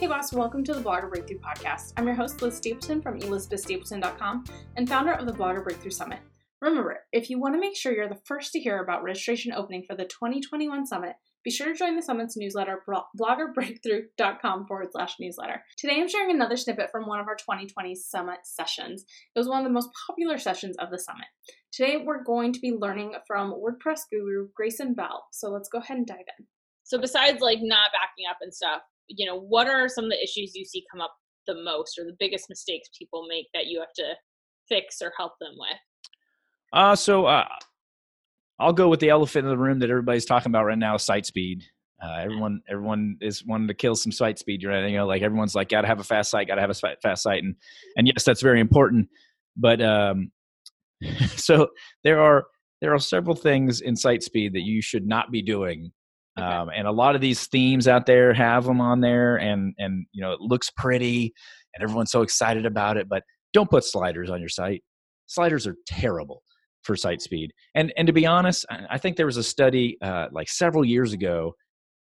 Hey, boss, welcome to the Blogger Breakthrough Podcast. I'm your host, Liz Stapleton from elizabethstapleton.com and founder of the Blogger Breakthrough Summit. Remember, if you want to make sure you're the first to hear about registration opening for the 2021 Summit, be sure to join the Summit's newsletter, bloggerbreakthrough.com forward slash newsletter. Today I'm sharing another snippet from one of our 2020 Summit sessions. It was one of the most popular sessions of the Summit. Today we're going to be learning from WordPress guru Grayson Bell. So let's go ahead and dive in. So besides like not backing up and stuff, you know, what are some of the issues you see come up the most or the biggest mistakes people make that you have to fix or help them with? Uh, so uh, I'll go with the elephant in the room that everybody's talking about right now: site speed. Uh, everyone, everyone is wanting to kill some site speed. Right? You know, like everyone's like, got to have a fast site, got to have a fast site, and and yes, that's very important. But um, so there are there are several things in site speed that you should not be doing. Okay. Um, and a lot of these themes out there have them on there, and and you know it looks pretty, and everyone's so excited about it. But don't put sliders on your site. Sliders are terrible for site speed. And and to be honest, I think there was a study uh, like several years ago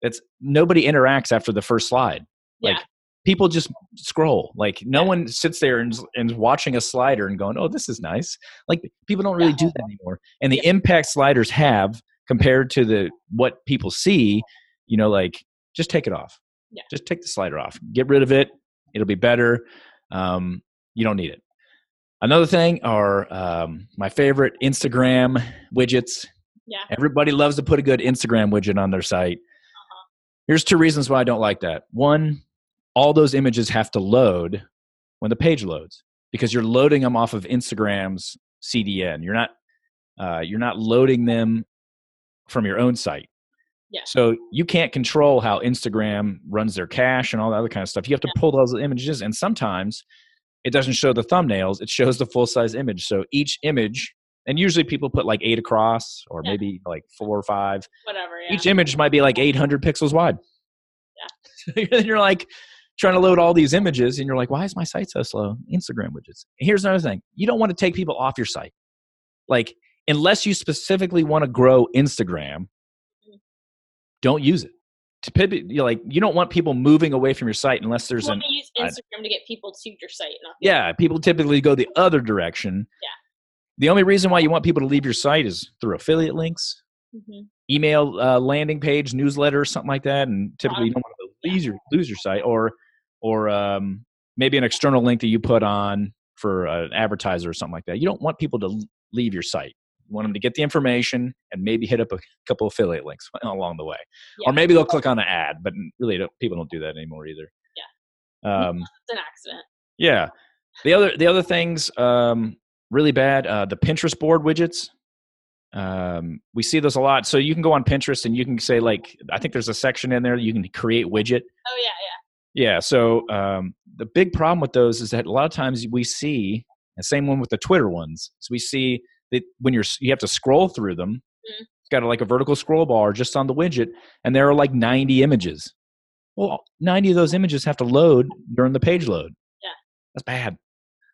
that's nobody interacts after the first slide. Yeah. Like people just scroll. Like no yeah. one sits there and and watching a slider and going, "Oh, this is nice." Like people don't really yeah. do that anymore. And the impact sliders have compared to the what people see, you know, like just take it off. Yeah. Just take the slider off. Get rid of it. It'll be better. Um, you don't need it. Another thing are um, my favorite Instagram widgets. Yeah. Everybody loves to put a good Instagram widget on their site. Uh-huh. Here's two reasons why I don't like that. One, all those images have to load when the page loads because you're loading them off of Instagram's CDN. You're not uh, you're not loading them from your own site. Yeah. So you can't control how Instagram runs their cache and all that other kind of stuff. You have to yeah. pull those images, and sometimes it doesn't show the thumbnails it shows the full size image so each image and usually people put like eight across or yeah. maybe like four or five whatever yeah. each image might be like 800 pixels wide yeah and you're like trying to load all these images and you're like why is my site so slow instagram widgets here's another thing you don't want to take people off your site like unless you specifically want to grow instagram don't use it to pivot you like you don't want people moving away from your site unless there's an use Instagram to get people to your site. yeah, people typically go the other direction. Yeah. The only reason why you want people to leave your site is through affiliate links, mm-hmm. email uh, landing page, newsletter, something like that, and typically you don't want to lose your lose your site or or um, maybe an external link that you put on for an advertiser or something like that. You don't want people to leave your site. Want them to get the information and maybe hit up a couple affiliate links along the way, yeah. or maybe they'll click on an ad. But really, don't, people don't do that anymore either. Yeah, um, it's an accident. Yeah, the other the other things um, really bad. Uh, the Pinterest board widgets. Um, we see those a lot. So you can go on Pinterest and you can say like, I think there's a section in there you can create widget. Oh yeah, yeah. Yeah. So um, the big problem with those is that a lot of times we see the same one with the Twitter ones. So we see that when you're you have to scroll through them. Mm-hmm. It's got a, like a vertical scroll bar just on the widget, and there are like 90 images. Well, 90 of those images have to load during the page load. Yeah. That's bad.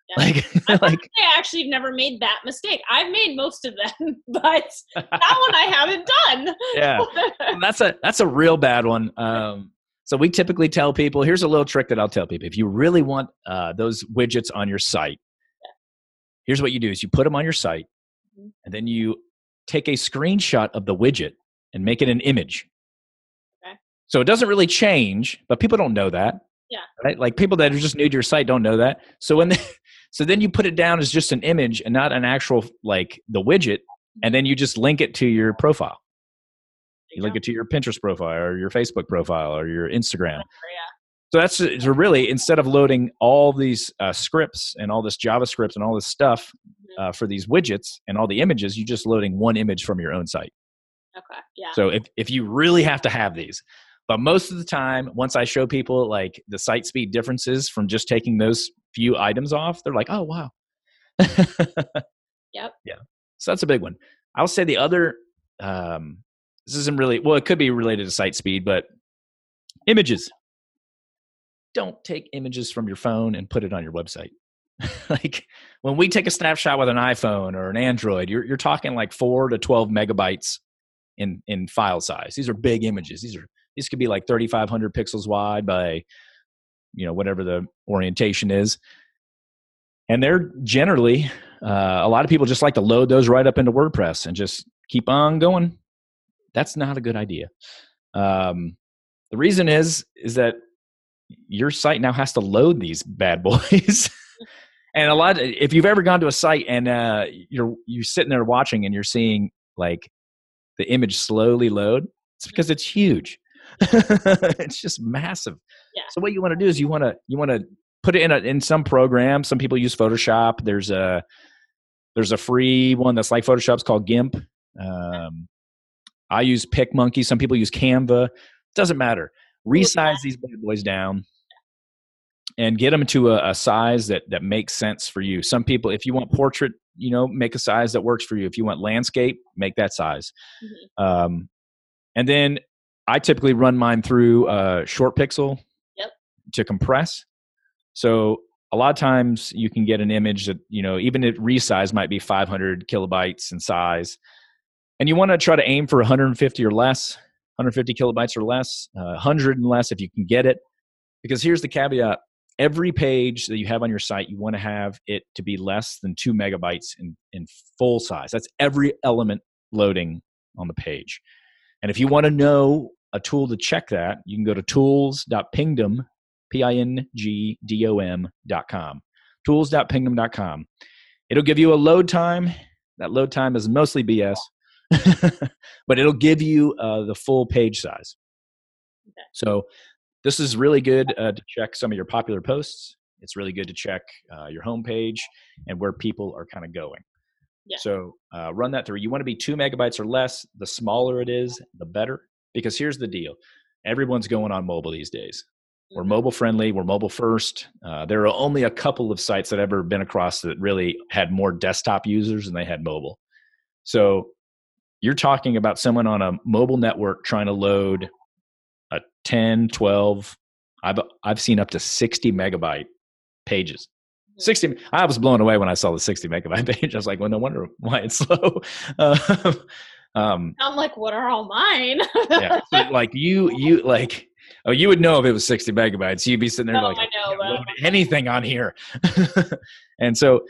Yeah. Like, like I actually never made that mistake. I've made most of them, but that one I haven't done. yeah, that's a that's a real bad one. Um, so we typically tell people here's a little trick that I'll tell people: if you really want uh, those widgets on your site, here's what you do: is you put them on your site. And then you take a screenshot of the widget and make it an image. Okay. So it doesn't really change, but people don't know that. Yeah. Right? Like people that are just new to your site don't know that. So when they, so then you put it down as just an image and not an actual like the widget, and then you just link it to your profile. You link it to your Pinterest profile or your Facebook profile or your Instagram. Yeah. So that's so really instead of loading all these uh, scripts and all this JavaScript and all this stuff mm-hmm. Uh, for these widgets and all the images, you're just loading one image from your own site. Okay. Yeah. So if if you really have to have these, but most of the time, once I show people like the site speed differences from just taking those few items off, they're like, oh, wow. yep. Yeah. So that's a big one. I'll say the other, um, this isn't really, well, it could be related to site speed, but images. Don't take images from your phone and put it on your website. like when we take a snapshot with an iPhone or an Android, you're, you're talking like four to 12 megabytes in, in file size. These are big images. These are these could be like 3,500 pixels wide by you know whatever the orientation is and they're generally uh, a lot of people just like to load those right up into wordpress and just keep on going that's not a good idea um, the reason is is that your site now has to load these bad boys and a lot if you've ever gone to a site and uh, you're you're sitting there watching and you're seeing like the image slowly load it's because it's huge. It's just massive. Yeah. so what you want to do is you want to you want to put it in a, in some program. Some people use photoshop. There's a there's a free one that's like photoshop's called gimp. Um, i use picmonkey some people use canva. Doesn't matter. Resize these bad boys down and get them to a, a size that that makes sense for you. Some people if you want portrait you know make a size that works for you. If you want landscape make that size. Mhm. um, and then i typically run mine through uh, ShortPixel Yep. to compress. So a lot of times you can get an image that you know even if resize might be 500 kilobytes in size and you want to try to aim for 150 or less 150 kilobytes or less uh, 100 and less if you can get it. Because here's the caveat every page that you have on your site you want to have it to be less than two megabytes in, in full size. That's every element loading on the page. And if you want to know a tool to check that you can go to tools.pingdom p-i-n-g-d-o-m dot com tools.pingdom dot com. It'll give you a load time. That load time is mostly bs but it'll give you uh, the full page size. So this is really good uh, to check some of your popular posts. It's really good to check uh, your homepage and where people are kind of going. Yeah. so uh, run that through. You want to be two megabytes or less the smaller it is the better. Because here's the deal. Everyone's going on mobile these days. We're Mhm. mobile friendly we're mobile first. Uh, there are only a couple of sites that I've ever been across that really had more desktop users than they had mobile. So you're talking about someone on a mobile network trying to load a 10 12 i've i've seen up to 60 megabyte pages. Mhm. 60 i was blown away when i saw the 60 megabyte page. I was like well no wonder why it's slow. Uh, um I'm like, what are all mine? yeah like you you like oh you would know if it was 60 megabytes. You'd be sitting there No, like know, can't I'm load like- anything on here? And so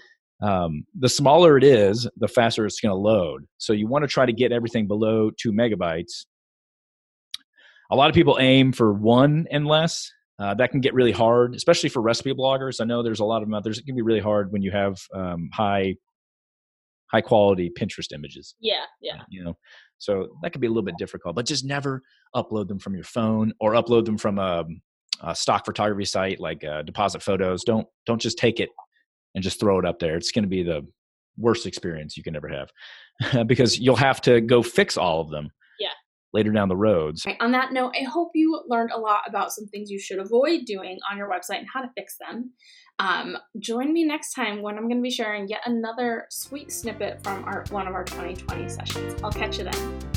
um, the smaller it is the faster it's going to load. So you want to try to get everything below two megabytes a lot of people aim for one and less. Uh, that can get really hard especially for recipe bloggers. I know there's a lot of them out there. It can be really hard when you have um, high high quality pinterest images yeah, yeah. you know? So that could be a little bit difficult but just never upload them from your phone or upload them from a, a stock photography site like uh, Depositphotos. Don't don't just take it and just throw it up there. It's going to be the worst experience you can ever have because you'll have to go fix all of them. Later down the roads Right, On that note, I hope you learned a lot about some things you should avoid doing on your website and how to fix them. Um, join me next time when I'm going to be sharing yet another sweet snippet from our one of our 2020 sessions. I'll catch you then.